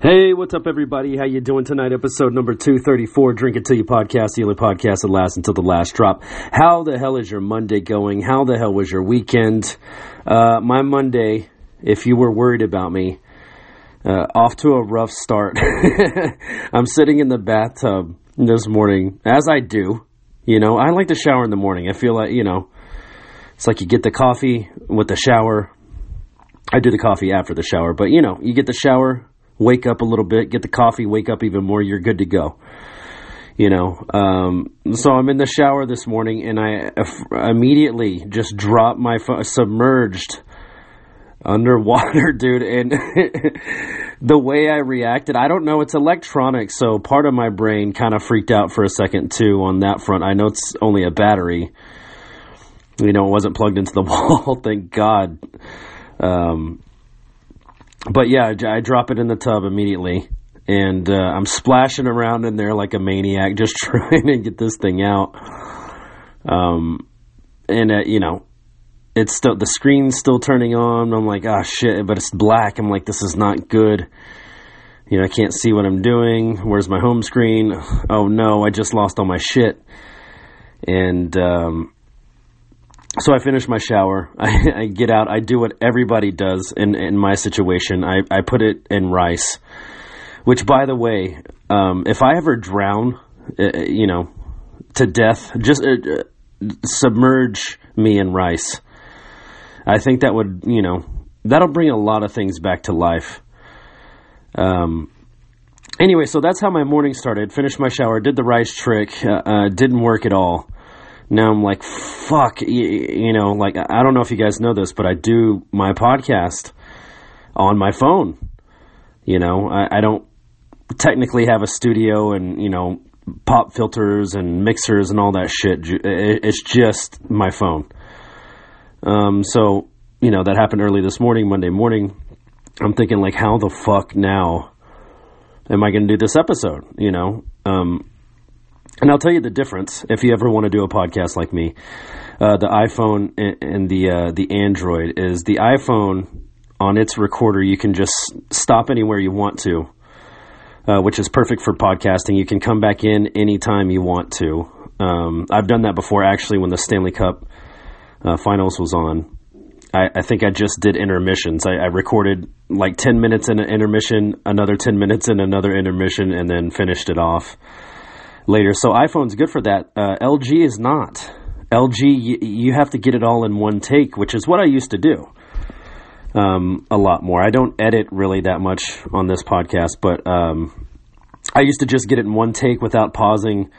Hey, what's up, everybody? How you doing tonight? Episode number two thirty four. Drink it till you podcast, the only podcast that lasts until the last drop. How the hell is your Monday going? How the hell was your weekend? Uh, my Monday, if you were worried about me, uh, off to a rough start. I'm sitting in the bathtub this morning, as I do. You know, I like to shower in the morning. I feel like you know, it's like you get the coffee with the shower. I do the coffee after the shower, but you know, you get the shower wake up a little bit, get the coffee, wake up even more, you're good to go. You know, um, so I'm in the shower this morning and I immediately just dropped my phone, submerged underwater, dude. And the way I reacted, I don't know, it's electronic. So part of my brain kind of freaked out for a second too on that front. I know it's only a battery. You know, it wasn't plugged into the wall, thank God. Um, but yeah, I, I, drop it in the tub immediately, and uh, I'm splashing around in there like a maniac, just trying to get this thing out. Um, and uh, you know, it's still the screen's still turning on. I'm like, oh shit, but it's black. I'm like, this is not good. You know, I can't see what I'm doing. Where's my home screen? Oh no, I just lost all my shit. And um, so I finish my shower. I, I, get out. I do what everybody does in, in my situation. I, I put it in rice, which, by the way, um, if I ever drown, uh, uh you know, to death, just uh, uh, submerge me in rice. I think that would, you know, that'll bring a lot of things back to life. Um, anyway, so that's how my morning started. Finished my shower, did the rice trick, uh, didn't work at all now I'm like, fuck, you, you know, like, I don't know if you guys know this, but I do my podcast on my phone. You know, I, I don't technically have a studio and, you know, pop filters and mixers and all that shit. It's just my phone. Um, so, you know, that happened early this morning, Monday morning. I'm thinking, like, how the fuck now am I going to do this episode? You know, um, and I'll tell you the difference if you ever want to do a podcast like me. Uh, the iPhone and the uh, the Android is the iPhone on its recorder. You can just stop anywhere you want to, uh, which is perfect for podcasting. You can come back in anytime you want to. Um, I've done that before, actually, when the Stanley Cup uh, Finals was on. I, I, think I just did intermissions. I, I recorded like ten minutes in an intermission, another ten minutes in another intermission, and then finished it off later. So iPhone's good for that. Uh, LG is not. LG, y- you have to get it all in one take, which is what I used to do um, a lot more. I don't edit really that much on this podcast, but um, I used to just get it in one take without pausing.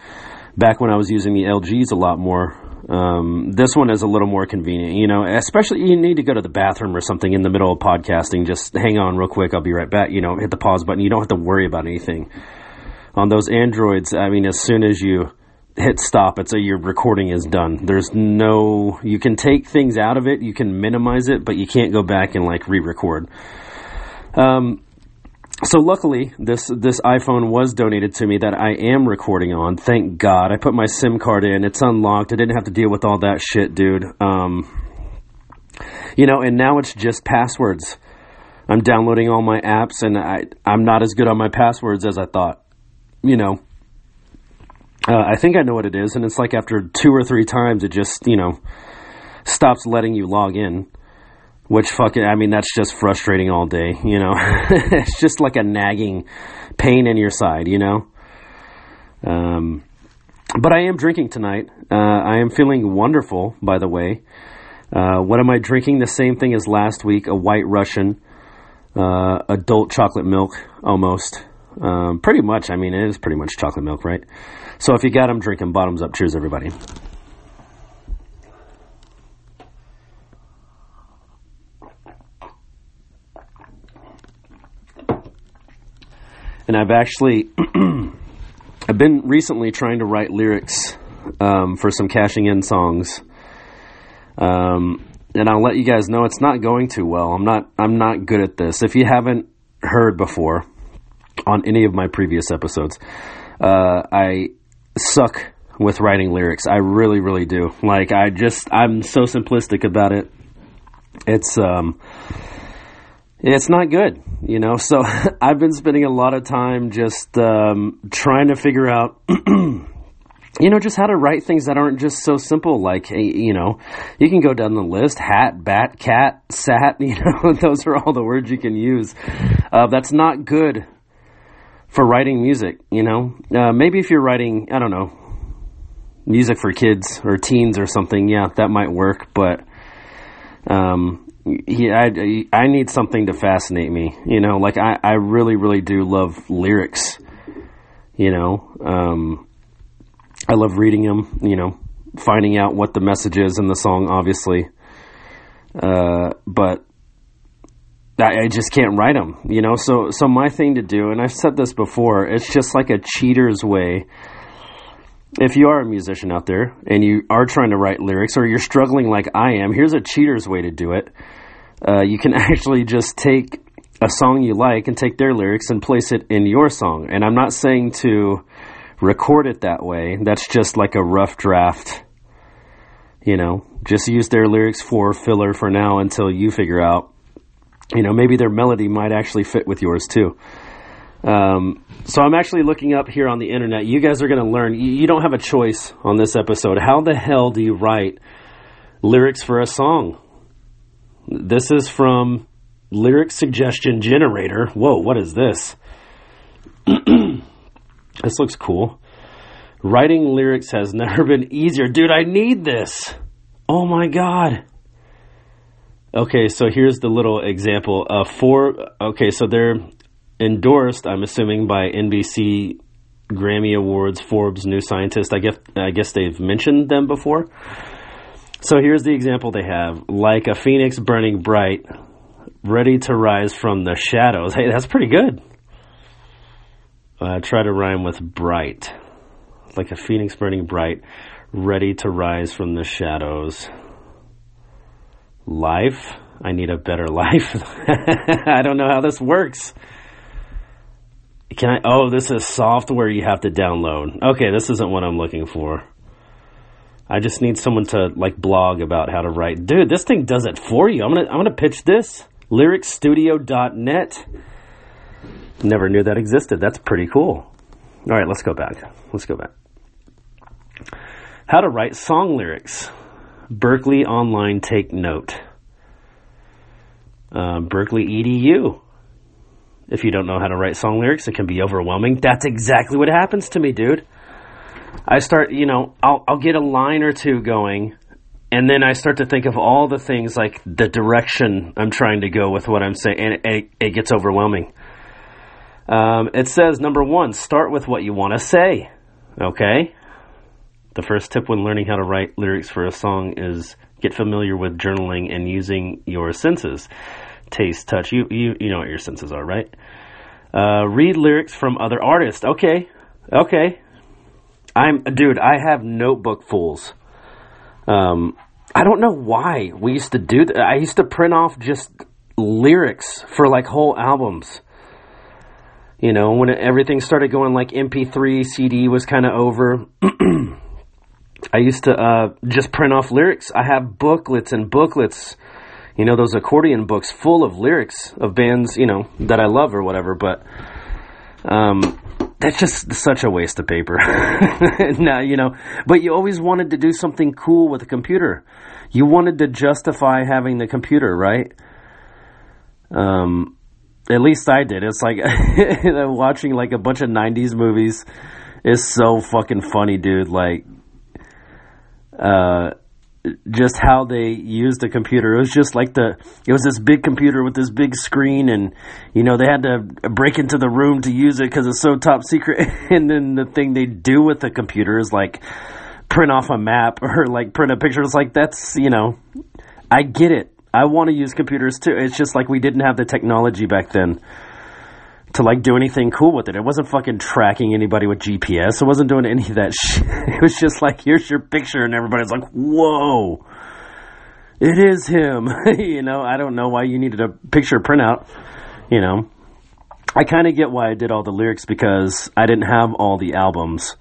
Back when I was using the LGs a lot more, um, this one is a little more convenient, you know, especially you need to go to the bathroom or something in the middle of podcasting. Just hang on real quick. I'll be right back. You know, hit the pause button. You don't have to worry about anything on those Androids, I mean, as soon as you hit stop, it's a your recording is done. There's no you can take things out of it, you can minimize it, but you can't go back and like re-record. Um, so luckily, this this iPhone was donated to me that I am recording on. Thank God. I put my SIM card in. It's unlocked. I didn't have to deal with all that shit, dude. Um, you know, and now it's just passwords. I'm downloading all my apps, and I I'm not as good on my passwords as I thought you know, uh, I think I know what it is, and it's like after two or three times, it just you know stops letting you log in. Which fucking, I mean, that's just frustrating all day. You know, it's just like a nagging pain in your side. You know. Um, but I am drinking tonight. Uh, I am feeling wonderful, by the way. Uh, what am I drinking? The same thing as last week a white Russian, uh, adult chocolate milk, almost. Um, pretty much. I mean, it is pretty much chocolate milk, right? So if you got them, drinking bottoms up. Cheers, everybody. And I've actually, I've been recently trying to write lyrics um, for some cashing in songs. Um, and I'll let you guys know it's not going too well. I'm not, I'm not good at this. If you haven't heard before, on any of my previous episodes. Uh, I suck with writing lyrics. I really, really do. Like, I just, I'm so simplistic about it. It's, um, it's not good, you know. So I've been spending a lot of time just um, trying to figure out, you know, just how to write things that aren't just so simple. Like, you know, you can go down the list: hat, bat, cat, sat. You know, those are all the words you can use. Uh, that's not good for writing music. You know, uh, maybe if you're writing, I don't know, music for kids or teens or something, yeah, that might work. But um, I, I need something to fascinate me. You know, like I, I really, really do love lyrics. You know, um, I love reading them. You know, finding out what the message is in the song, obviously. Uh, but I, I just can't write them. You know, so so my thing to do, and I've said this before, it's just like a cheater's way if you are a musician out there and you are trying to write lyrics or you're struggling like I am, here's a cheater's way to do it. Uh, you can actually just take a song you like and take their lyrics and place it in your song. And I'm not saying to record it that way. That's just like a rough draft. You know, just use their lyrics for filler for now until you figure out, you know, maybe their melody might actually fit with yours too. Um, so I'm actually looking up here on the internet. You guys are going to learn. You, you don't have a choice on this episode. How the hell do you write lyrics for a song? This is from Lyric Suggestion Generator. Whoa, what is this? this looks cool. Writing lyrics has never been easier. Dude, I need this. Oh my god. Okay, so here's the little example. Uh, four. Okay, so they're endorsed, I'm assuming, by NBC, Grammy Awards, Forbes, New Scientist. I guess I guess they've mentioned them before. So here's the example they have: like a phoenix burning bright, ready to rise from the shadows. Hey, that's pretty good. Uh, try to rhyme with bright, like a phoenix burning bright, ready to rise from the shadows. Life. I need a better life. I don't know how this works. Can I? Oh, this is software you have to download. Okay, this isn't what I'm looking for. I just need someone to like blog about how to write. Dude, this thing does it for you. I'm gonna I'm gonna pitch this. Lyricstudio.net. Never knew that existed. That's pretty cool. All right, let's go back. Let's go back. How to write song lyrics. Berklee Online Take Note. Uh, Berklee EDU. If you don't know how to write song lyrics, it can be overwhelming. That's exactly what happens to me, dude. I start, you know, I'll, I'll get a line or two going, and then I start to think of all the things like the direction I'm trying to go with what I'm saying, and it, it gets overwhelming. Um, it says number one, start with what you want to say. Okay. The first tip when learning how to write lyrics for a song is get familiar with journaling and using your senses taste, touch. You you you know what your senses are, right? Uh, read lyrics from other artists. Okay, okay. I'm dude. I have notebook fools. Um, I don't know why we used to do that. I used to print off just lyrics for like whole albums. You know, when everything started going like MP3, CD was kind of over. I used to uh, just print off lyrics. I have booklets and booklets you know, those accordion books full of lyrics of bands, you know, that I love or whatever, but um, that's just such a waste of paper. now, you know, but you always wanted to do something cool with a computer. You wanted to justify having the computer, right? Um, at least I did. It's like watching like a bunch of 90s movies is so fucking funny, dude. Like, uh, just how they used the computer. It was just like the it was this big computer with this big screen, and you know they had to break into the room to use it because it's so top secret. and then the thing they do with the computer is like print off a map or like print a picture. It's like that's you know, I get it. I want to use computers too. It's just like we didn't have the technology back then to like do anything cool with it. It wasn't fucking tracking anybody with GPS. It wasn't doing any of that shit. It was just like, here's your picture, and everybody's like, whoa, it is him. you know, I don't know why you needed a picture printout. You know, I kind of get why I did all the lyrics because I didn't have all the albums.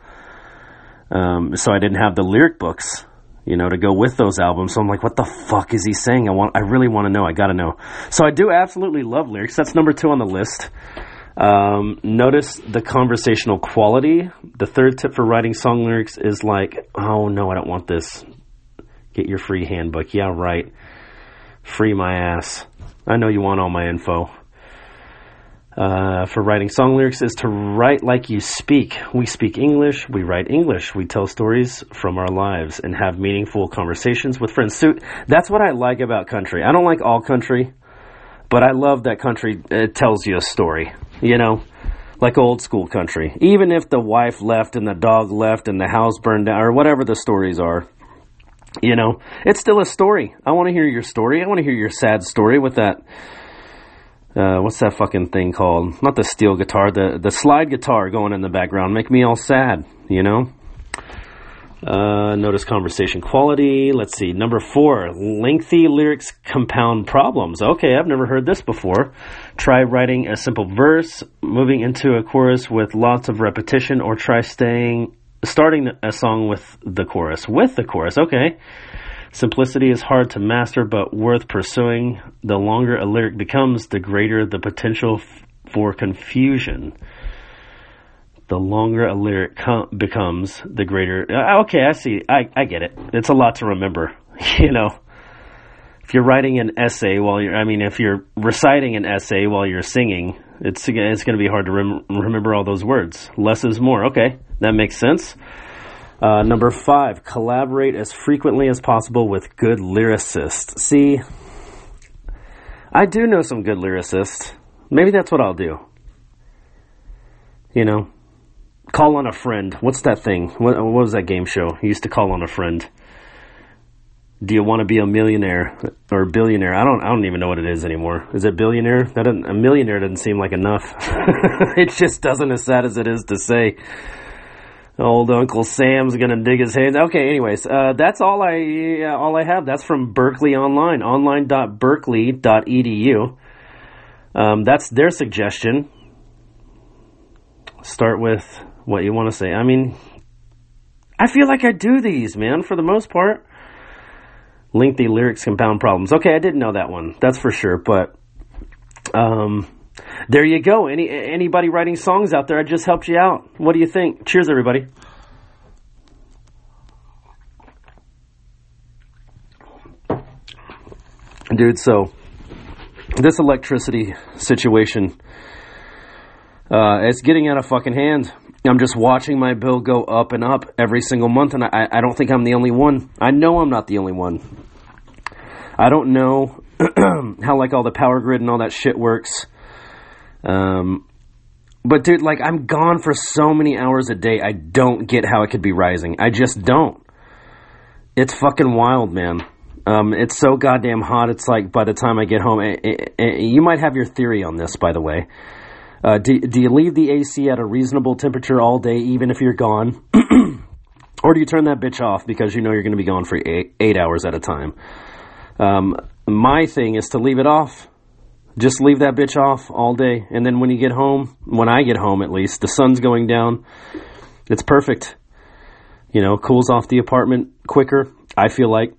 Um, so I didn't have the lyric books. you know, to go with those albums. So I'm like, what the fuck is he saying? I want, I really want to know. I got to know. So I do absolutely love lyrics. That's number two on the list. Um, notice the conversational quality. The third tip for writing song lyrics is like, oh no, I don't want this. Get your free handbook. Yeah, right. Free my ass. I know you want all my info. Uh, for writing song lyrics is to write like you speak. We speak English, we write English, we tell stories from our lives and have meaningful conversations with friends. So that's what I like about country. I don't like all country, but I love that country it tells you a story, you know, like old school country. Even if the wife left and the dog left and the house burned down or whatever the stories are, you know, it's still a story. I want to hear your story. I want to hear your sad story with that uh, what's that fucking thing called? Not the steel guitar, the the slide guitar going in the background. Make me all sad, you know. Uh, notice conversation quality. Let's see. Number four, lengthy lyrics compound problems. Okay, I've never heard this before. Try writing a simple verse, moving into a chorus with lots of repetition, or try staying starting a song with the chorus. With the chorus, okay. Simplicity is hard to master, but worth pursuing. The longer a lyric becomes, the greater the potential f- for confusion. The longer a lyric com- becomes, the greater. Uh, okay, I see. I, I get it. It's a lot to remember. you know, if you're writing an essay while you're, I mean, if you're reciting an essay while you're singing, it's it's going to be hard to rem- remember all those words. Less is more. Okay, that makes sense. Uh, number five, collaborate as frequently as possible with good lyricists. See, I do know some good lyricists. Maybe that's what I'll do. You know, call on a friend. What's that thing? What, what was that game show? You used to call on a friend. Do you want to be a millionaire or a billionaire? I don't. I don't even know what it is anymore. Is it billionaire? That a millionaire doesn't seem like enough. it just doesn't as sad as it is to say. Old Uncle Sam's gonna dig his hands. Okay, anyways, uh, that's all I uh, all I have. That's from Berklee Online, online.berklee.edu. Um, that's their suggestion. Start with what you want to say. I mean, I feel like I do these, man, for the most part. Lengthy lyrics compound problems. Okay, I didn't know that one. That's for sure. But um, there you go. Any anybody writing songs out there? I just helped you out. What do you think? Cheers, everybody. Dude, so this electricity situation, uh, it's getting out of fucking hand. I'm just watching my bill go up and up every single month, and I, I don't think I'm the only one. I know I'm not the only one. I don't know how like all the power grid and all that shit works. Um, but dude, like I'm gone for so many hours a day. I don't get how it could be rising. I just don't. It's fucking wild, man. Um, it's so goddamn hot. It's like by the time I get home, it, it, it, you might have your theory on this, by the way. Uh, do, do you leave the AC at a reasonable temperature all day, even if you're gone? or do you turn that bitch off because you know you're going to be gone for eight, eight hours at a time? Um, my thing is to leave it off just leave that bitch off all day. And then when you get home, when I get home at least, the sun's going down. It's perfect. You know, cools off the apartment quicker. I feel like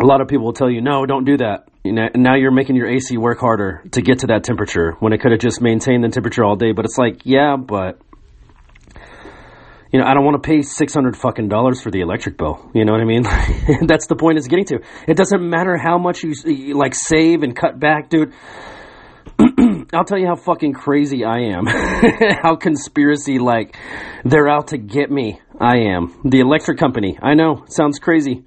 a lot of people will tell you, no, don't do that. You now you're making your AC work harder to get to that temperature when it could have just maintained the temperature all day. But it's like, yeah, but you know, I don't want to pay six hundred fucking dollars for the electric bill. You know what I mean? That's the point it's getting to. It doesn't matter how much you like save and cut back, dude. I'll tell you how fucking crazy I am. how conspiracy like they're out to get me. I am. The electric company. I know. Sounds crazy.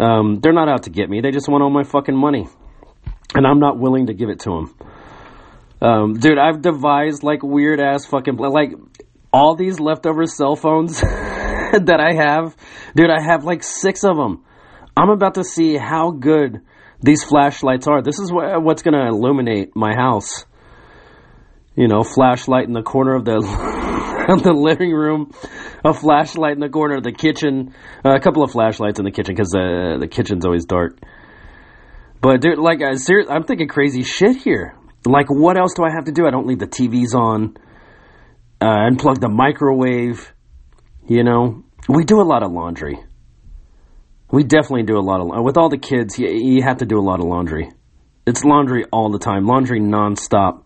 Um, they're not out to get me. They just want all my fucking money. And I'm not willing to give it to them. Um, dude, I've devised like weird ass fucking like all these leftover cell phones that I have. Dude, I have like six of them. I'm about to see how good these flashlights are. This is what's going to illuminate my house. You know, flashlight in the corner of the of the living room, a flashlight in the corner of the kitchen, uh, a couple of flashlights in the kitchen because uh, the kitchen's always dark. But dude, like, uh, seriously, I'm thinking crazy shit here. Like, what else do I have to do? I don't leave the TVs on. Uh, unplug the microwave. You know, we do a lot of laundry. We definitely do a lot of with all the kids. You, you have to do a lot of laundry. It's laundry all the time, laundry nonstop.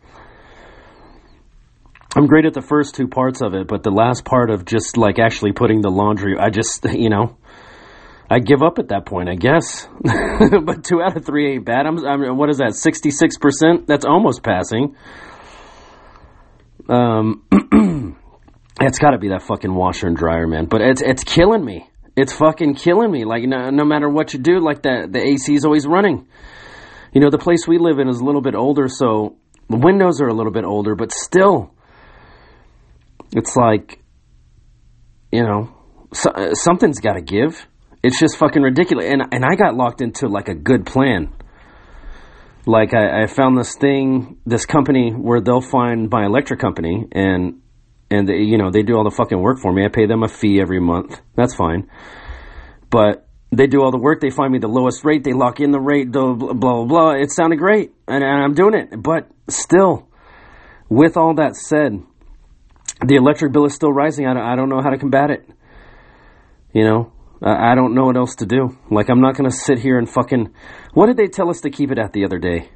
I'm great at the first two parts of it, but the last part of just like actually putting the laundry, I just you know, I give up at that point, I guess. but two out of three ain't bad. I'm, I'm what is that? Sixty six percent. That's almost passing. Um, it's got to be that fucking washer and dryer, man. But it's it's killing me. It's fucking killing me. Like no, no matter what you do, like the the AC is always running. You know, the place we live in is a little bit older, so the windows are a little bit older, but still, it's like, you know, so, uh, something's got to give. It's just fucking ridiculous. And and I got locked into like a good plan. Like I, I found this thing, this company where they'll find my electric company and and they, you know they do all the fucking work for me. I pay them a fee every month. That's fine, but they do all the work. They find me the lowest rate. They lock in the rate. Blah blah blah. blah. It sounded great, and, and I'm doing it. But still, with all that said, the electric bill is still rising. I don't, I don't know how to combat it. You know, I don't know what else to do. Like, I'm not going to sit here and fucking. What did they tell us to keep it at the other day?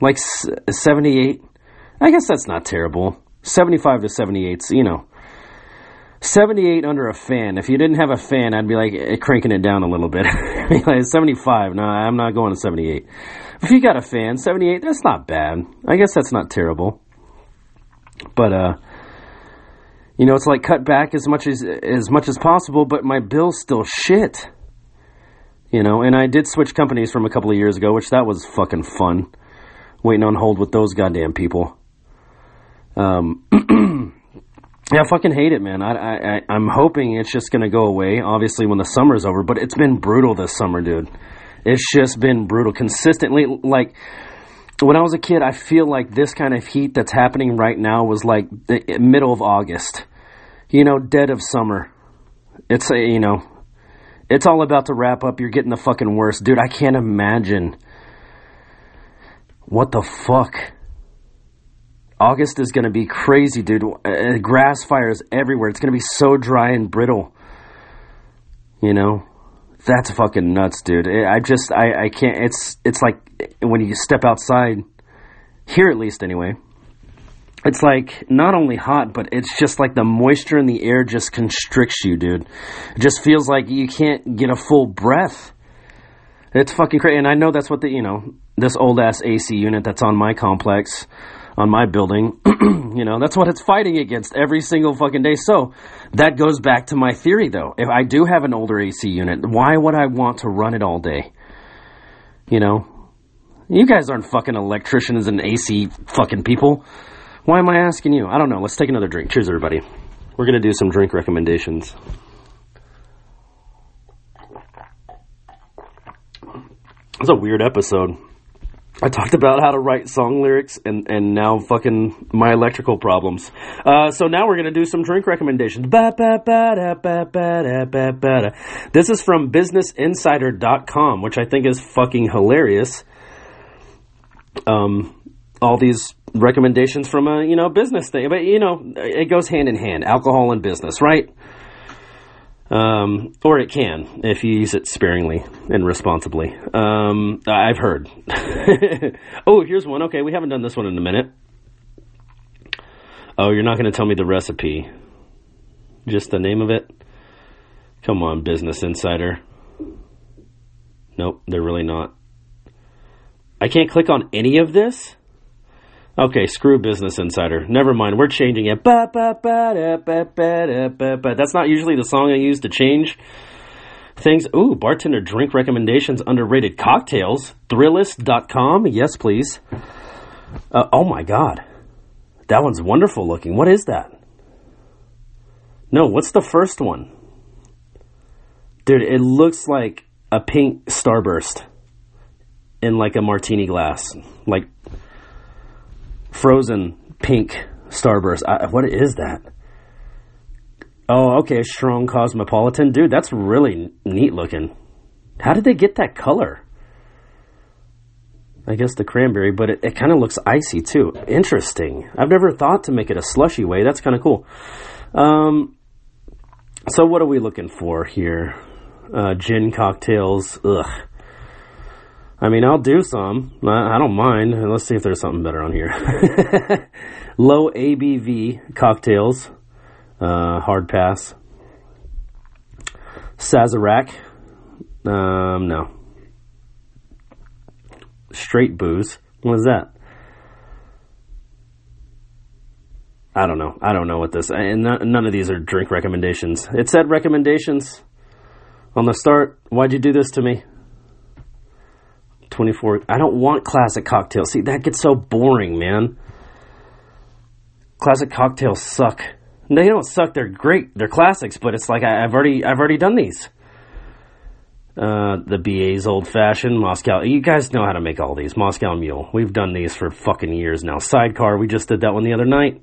Like 78? I guess that's not terrible. 75 to 78, you know. 78 under a fan. If you didn't have a fan, I'd be like eh, cranking it down a little bit. 75, no, I'm not going to 78. If you got a fan, 78, that's not bad. I guess that's not terrible. But, uh, you know, it's like cut back as much as as much as possible, but my bill's still shit. You know, and I did switch companies from a couple of years ago, which that was fucking fun. Waiting on hold with those goddamn people. Um, yeah, I fucking hate it, man. I, I, I am hoping it's just gonna go away. Obviously, when the summer's over, but it's been brutal this summer, dude. It's just been brutal consistently. Like when I was a kid, I feel like this kind of heat that's happening right now was like the middle of August. You know, dead of summer. It's a, you know, it's all about to wrap up. You're getting the fucking worst, dude. I can't imagine. What the fuck? August is going to be crazy, dude. Uh, grass fires everywhere. It's going to be so dry and brittle. You know, that's fucking nuts, dude. I just, I, I can't. It's, it's like when you step outside, here at least anyway. It's like not only hot, but it's just like the moisture in the air just constricts you, dude. It just feels like you can't get a full breath. It's fucking crazy. And I know that's what the, you know, this old ass AC unit that's on my complex on my building. you know, that's what it's fighting against every single fucking day. So that goes back to my theory, though. If I do have an older AC unit, why would I want to run it all day? You know, you guys aren't fucking electricians and AC fucking people. Why am I asking you? I don't know. Let's take another drink. Cheers, everybody. We're going to do some drink recommendations. It's a weird episode. I talked about how to write song lyrics and, and now fucking my electrical problems. Uh, so now we're going to do some drink recommendations. This is from businessinsider.com, which I think is fucking hilarious. Um, all these recommendations from a, you know, business thing, but you know, it goes hand in hand, alcohol and business, right? Um, or it can if you use it sparingly and responsibly. Um, I've heard. oh, here's one. Okay, we haven't done this one in a minute. Oh, you're not going to tell me the recipe. Just the name of it? Come on, Business Insider. Nope, they're really not. I can't click on any of this? Okay, screw Business Insider. Never mind. We're changing it. That's not usually the song I use to change things. Ooh, bartender drink recommendations, underrated cocktails. Thrillist.com. Yes, please. Uh, oh my God. That one's wonderful looking. What is that? No, what's the first one? Dude, it looks like a pink starburst in like a martini glass. Like frozen pink starburst. I, what is that? Oh, okay, strong cosmopolitan. Dude, that's really neat looking. How did they get that color? I guess the cranberry, but it, it kind of looks icy too. Interesting. I've never thought to make it a slushy way. That's kind of cool. Um, so what are we looking for here? uh, gin cocktails. Ugh. I mean, I'll do some. I, don't mind. Let's see if there's something better on here. Low ABV cocktails. Uh, hard pass. Sazerac. Um, no. Straight booze. What is that? I don't know. I don't know what this. And none of these are drink recommendations. It said recommendations on the start. Why'd you do this to me? 24. I don't want classic cocktails. See, that gets so boring, man. Classic cocktails suck. They don't suck. They're great. They're classics, but it's like I, have already I've already done these. Uh, the BA's old fashioned Moscow. You guys know how to make all these Moscow Mule. We've done these for fucking years now. Sidecar. We just did that one the other night.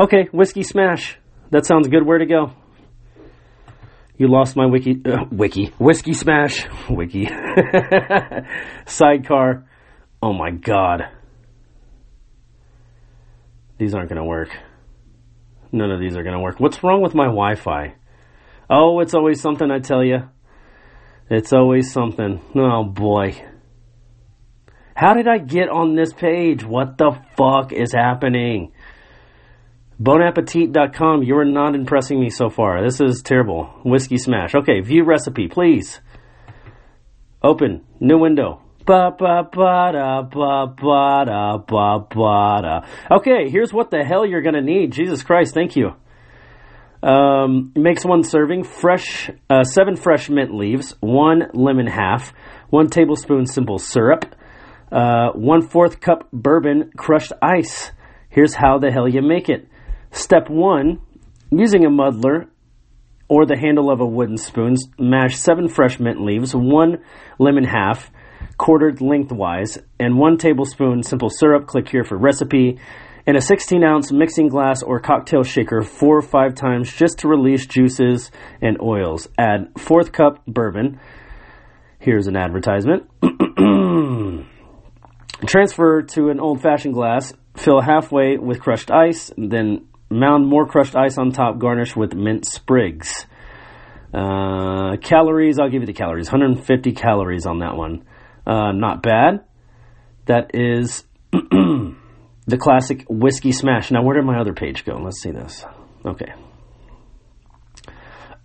Okay, whiskey smash. That sounds good. Where to go? You lost my wiki, uh, wiki, whiskey smash, wiki, sidecar. Oh my god. These aren't going to work. None of these are going to work. What's wrong with my Wi Fi? Oh, it's always something, I tell you. It's always something. Oh boy. How did I get on this page? What the fuck is happening? Bonappetit.com, you are not impressing me so far. This is terrible. Whiskey smash. Okay, view recipe, please. Open, new window. Ba ba ba da ba ba da ba ba da. Okay, here's what the hell you're gonna need. Jesus Christ, thank you. Um, makes one serving fresh, uh, seven fresh mint leaves, one lemon half, one tablespoon simple syrup, uh, one fourth cup bourbon crushed ice. Here's how the hell you make it. Step one, using a muddler or the handle of a wooden spoon, mash seven fresh mint leaves, one lemon half, quartered lengthwise, and one tablespoon simple syrup. Click here for recipe. In a 16 ounce mixing glass or cocktail shaker, four or five times just to release juices and oils. Add fourth cup bourbon. Here's an advertisement. Transfer to an old fashioned glass. Fill halfway with crushed ice, then Mound more crushed ice on top, garnish with mint sprigs. Uh, calories, I'll give you the calories. 150 calories on that one. Uh, not bad. That is the classic whiskey smash. Now, where did my other page go? Let's see this. Okay.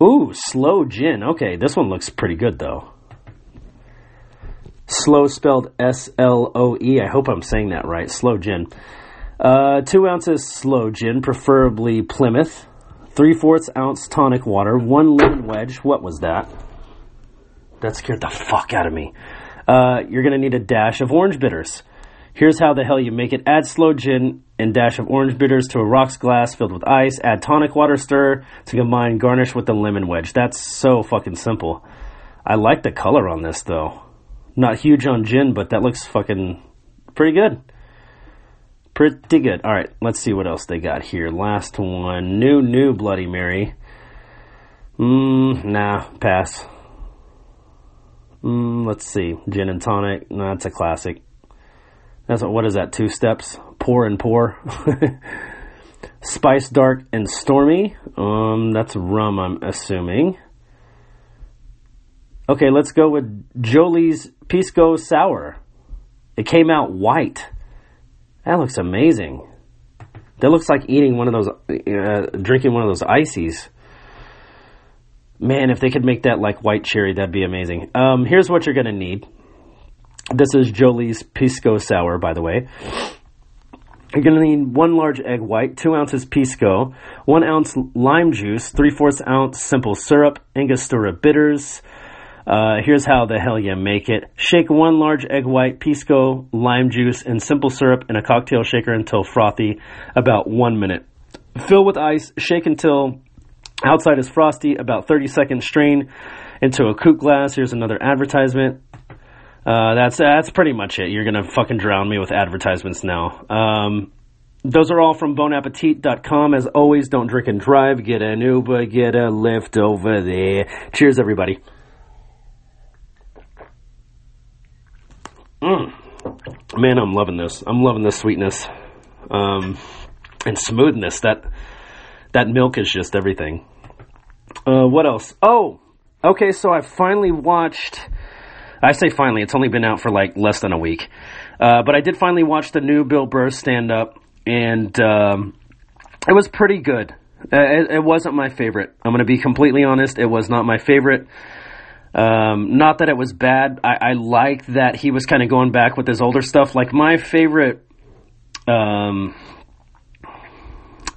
Ooh, sloe gin. Okay, this one looks pretty good though. Slow spelled S L O E. I hope I'm saying that right. Slow gin. Uh, two ounces sloe gin, preferably Plymouth. Three fourths ounce tonic water. One lemon wedge. What was that? That scared the fuck out of me. Uh, you're to need a dash of orange bitters. Here's how the hell you make it. Add sloe gin and dash of orange bitters to a rocks glass filled with ice. Add tonic water, stir to combine. Garnish with the lemon wedge. That's so fucking simple. I like the color on this though. Not huge on gin, but that looks fucking pretty good. Pretty good. All right, let's see what else they got here. Last one. New, new Bloody Mary. Mmm, nah, pass. Mmm, let's see. Gin and tonic. No, that's a classic. That's what, what is that? Two steps? Pour and pour. Spice dark and stormy. Um, that's rum, I'm assuming. Okay, let's go with Jolie's Pisco Sour. It came out white. That looks amazing. That looks like eating one of those, uh, drinking one of those ices. Man, if they could make that like white cherry, that'd be amazing. Um, here's what you're gonna need. This is Jolie's Pisco Sour, by the way. You're going to need one large egg white, two ounces pisco, one ounce lime juice, three fourths ounce simple syrup, Angostura bitters, uh, here's how the hell you make it. Shake one large egg white, pisco, lime juice, and simple syrup in a cocktail shaker until frothy, about one minute. Fill with ice, shake until outside is frosty, about 30 seconds, strain into a coupe glass. Here's another advertisement. Uh, that's that's pretty much it. You're gonna fucking drown me with advertisements now. Um, those are all from bonappetit.com. As always, don't drink and drive. Get an Uber, get a Lyft over there. Cheers, everybody. Mm. Man, I'm loving this. I'm loving the sweetness um, and smoothness. That that milk is just everything. Uh, what else? Oh, okay, so I finally watched. I say finally, it's only been out for like less than a week. Uh, but I did finally watch the new Bill Burr stand up, and um, it was pretty good. Uh, it, it, wasn't my favorite. I'm going to be completely honest. It was not my favorite. Um, not that it was bad. I, I liked that he was kind of going back with his older stuff. Like my favorite, um,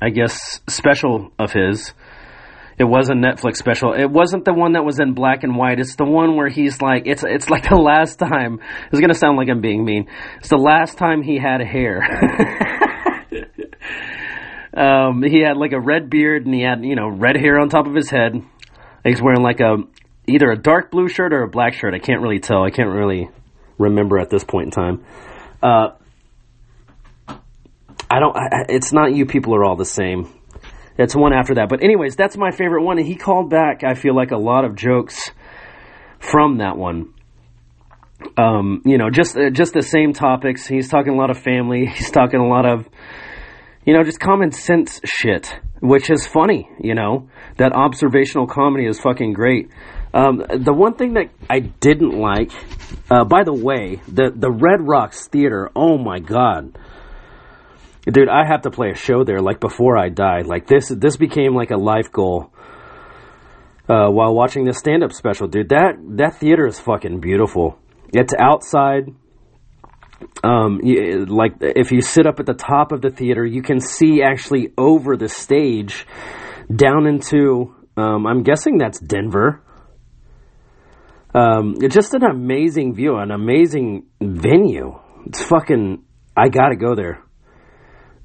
I guess, special of his. It was a Netflix special. It wasn't the one that was in black and white. It's the one where he's like, it's it's like the last time. It's gonna sound like I'm being mean. It's the last time he had hair. um, he had like a red beard and he had you know red hair on top of his head. He's wearing like a either a dark blue shirt or a black shirt. I can't really tell. I can't really remember at this point in time. Uh, I don't. I, it's not you people are all the same. It's one after that. But anyways, that's my favorite one. And he called back. I feel like a lot of jokes from that one. Um, you know, just uh, just the same topics. He's talking a lot of family. He's talking a lot of, you know, just common sense shit, which is funny. You know, that observational comedy is fucking great. Um, the one thing that I didn't like, uh, by the way, the the Red Rocks Theater. Oh my god, dude, I have to play a show there. Like before I died, like this this became like a life goal. Uh, while watching this stand up special, dude, that that theater is fucking beautiful. It's outside. Um, you, like if you sit up at the top of the theater, you can see actually over the stage down into. Um, I'm guessing that's Denver um, it's just an amazing view, an amazing venue. It's fucking. I gotta go there.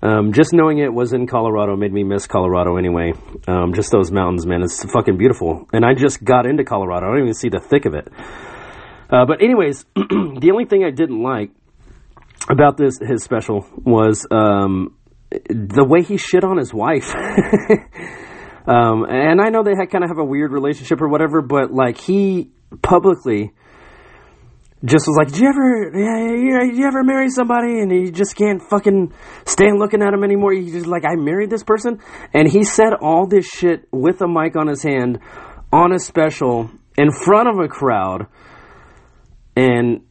Um, just knowing it was in Colorado made me miss Colorado anyway. Um, just those mountains, man. It's fucking beautiful. And I just got into Colorado. I don't even see the thick of it. Uh, but anyways, the only thing I didn't like about this his special was um, the way he shit on his wife. um, and I know they kind of have a weird relationship or whatever, but like he publicly just was like, "Did you ever, yeah, you, you ever marry somebody and you just can't fucking stand looking at him anymore? You just like, I married this person, and he said all this shit with a mic on his hand on a special in front of a crowd, and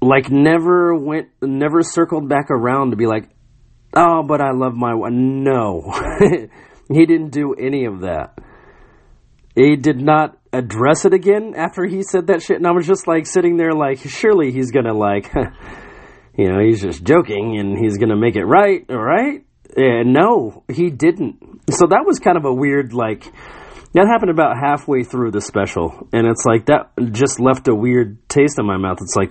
like never went, never circled back around to be like, oh, but I love my. No, he didn't do any of that. He did not address it again after he said that shit, and I was just like sitting there, like, surely he's gonna like, you know, he's just joking and he's gonna make it right, all right? And no, he didn't. So that was kind of a weird, like, that happened about halfway through the special, and it's like that just left a weird taste in my mouth. It's like,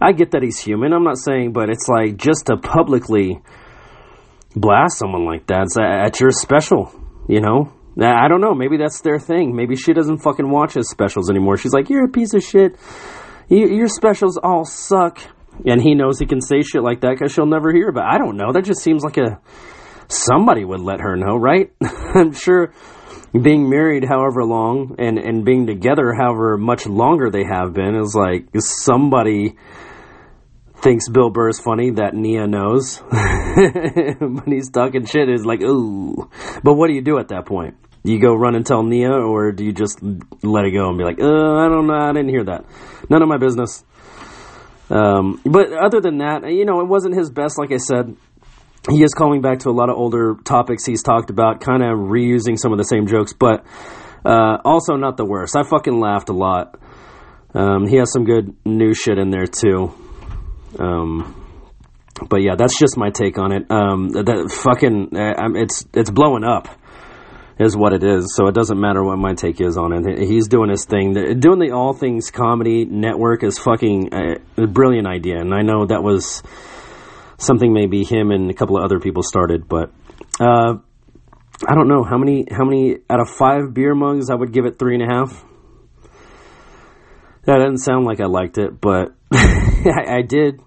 I get that he's human. I'm not saying, but it's like just to publicly blast someone like that at your special, you know, I don't know. Maybe that's their thing. Maybe she doesn't fucking watch his specials anymore. She's like, you're a piece of shit. your specials all suck. And he knows he can say shit like that because she'll never hear about it. I don't know. That just seems like a somebody would let her know, right? I'm sure being married however long and, and being together however much longer they have been is like somebody thinks Bill Burr is funny that Nia knows. but he's talking shit is like, ooh. But what do you do at that point? You go run and tell Nia, or do you just let it go and be like, uh, I don't know, I didn't hear that. None of my business. Um, but other than that, you know, it wasn't his best, like I said. He is calling back to a lot of older topics he's talked about, kind of reusing some of the same jokes, but uh, also not the worst. I fucking laughed a lot. Um, he has some good new shit in there too. Um, but yeah, that's just my take on it. Um, that fucking, uh, it's it's blowing up is what it is. So it doesn't matter what my take is on it. He's doing his thing. Doing the All Things Comedy Network is fucking a, a brilliant idea, and I know that was something maybe him and a couple of other people started, but uh, I don't know how many how many out of five beer mugs I would give it three and a half. That doesn't sound like I liked it, but I, I did.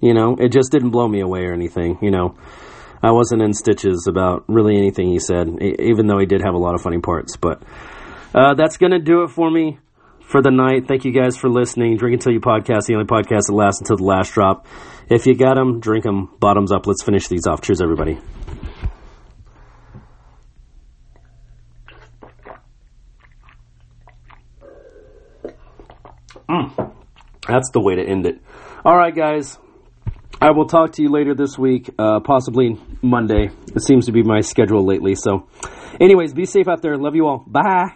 You know, it just didn't blow me away or anything. You know. I wasn't in stitches about really anything he said, even though he did have a lot of funny parts. But uh, that's going to do it for me for the night. Thank you guys for listening. Drink Until You podcast, the only podcast that lasts until the last drop. If you got them, drink them. Bottoms up. Let's finish these off. Cheers, everybody. Mm. That's the way to end it. All right, guys. I will talk to you later this week, uh, possibly Monday. It seems to be my schedule lately. So, anyways, be safe out there. Love you all. Bye.